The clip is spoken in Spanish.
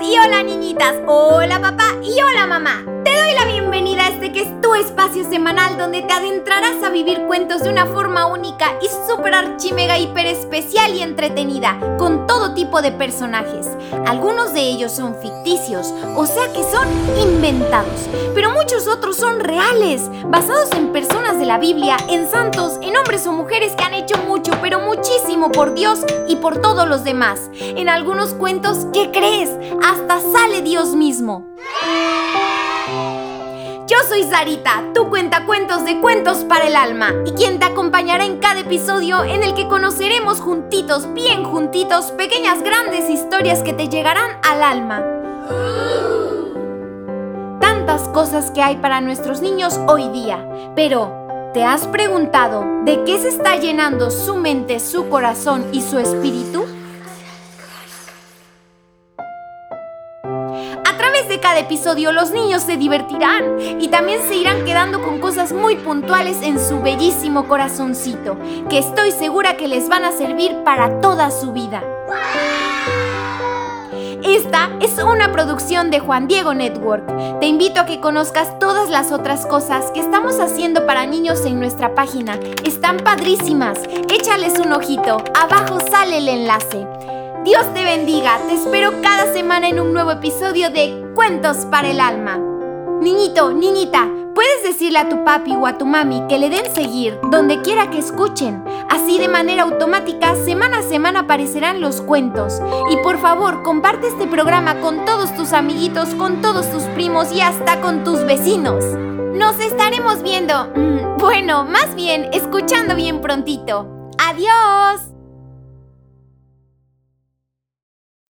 y hola niñitas, hola papá y hola mamá. Te doy la bienvenida que es tu espacio semanal donde te adentrarás a vivir cuentos de una forma única y súper archimega hiper especial y entretenida, con todo tipo de personajes. Algunos de ellos son ficticios, o sea que son inventados, pero muchos otros son reales, basados en personas de la Biblia, en santos, en hombres o mujeres que han hecho mucho, pero muchísimo por Dios y por todos los demás. En algunos cuentos, ¿qué crees? Hasta sale Dios mismo. Yo soy Sarita, tu cuentacuentos de cuentos para el alma, y quien te acompañará en cada episodio en el que conoceremos juntitos, bien juntitos, pequeñas grandes historias que te llegarán al alma. Tantas cosas que hay para nuestros niños hoy día, pero ¿te has preguntado de qué se está llenando su mente, su corazón y su espíritu? Cada episodio los niños se divertirán y también se irán quedando con cosas muy puntuales en su bellísimo corazoncito, que estoy segura que les van a servir para toda su vida. Esta es una producción de Juan Diego Network. Te invito a que conozcas todas las otras cosas que estamos haciendo para niños en nuestra página. Están padrísimas. Échales un ojito. Abajo sale el enlace. Dios te bendiga. Te espero cada semana en un nuevo episodio de Cuentos para el Alma. Niñito, niñita, puedes decirle a tu papi o a tu mami que le den seguir donde quiera que escuchen. Así de manera automática, semana a semana aparecerán los cuentos. Y por favor, comparte este programa con todos tus amiguitos, con todos tus primos y hasta con tus vecinos. Nos estaremos viendo, mm, bueno, más bien, escuchando bien prontito. ¡Adiós!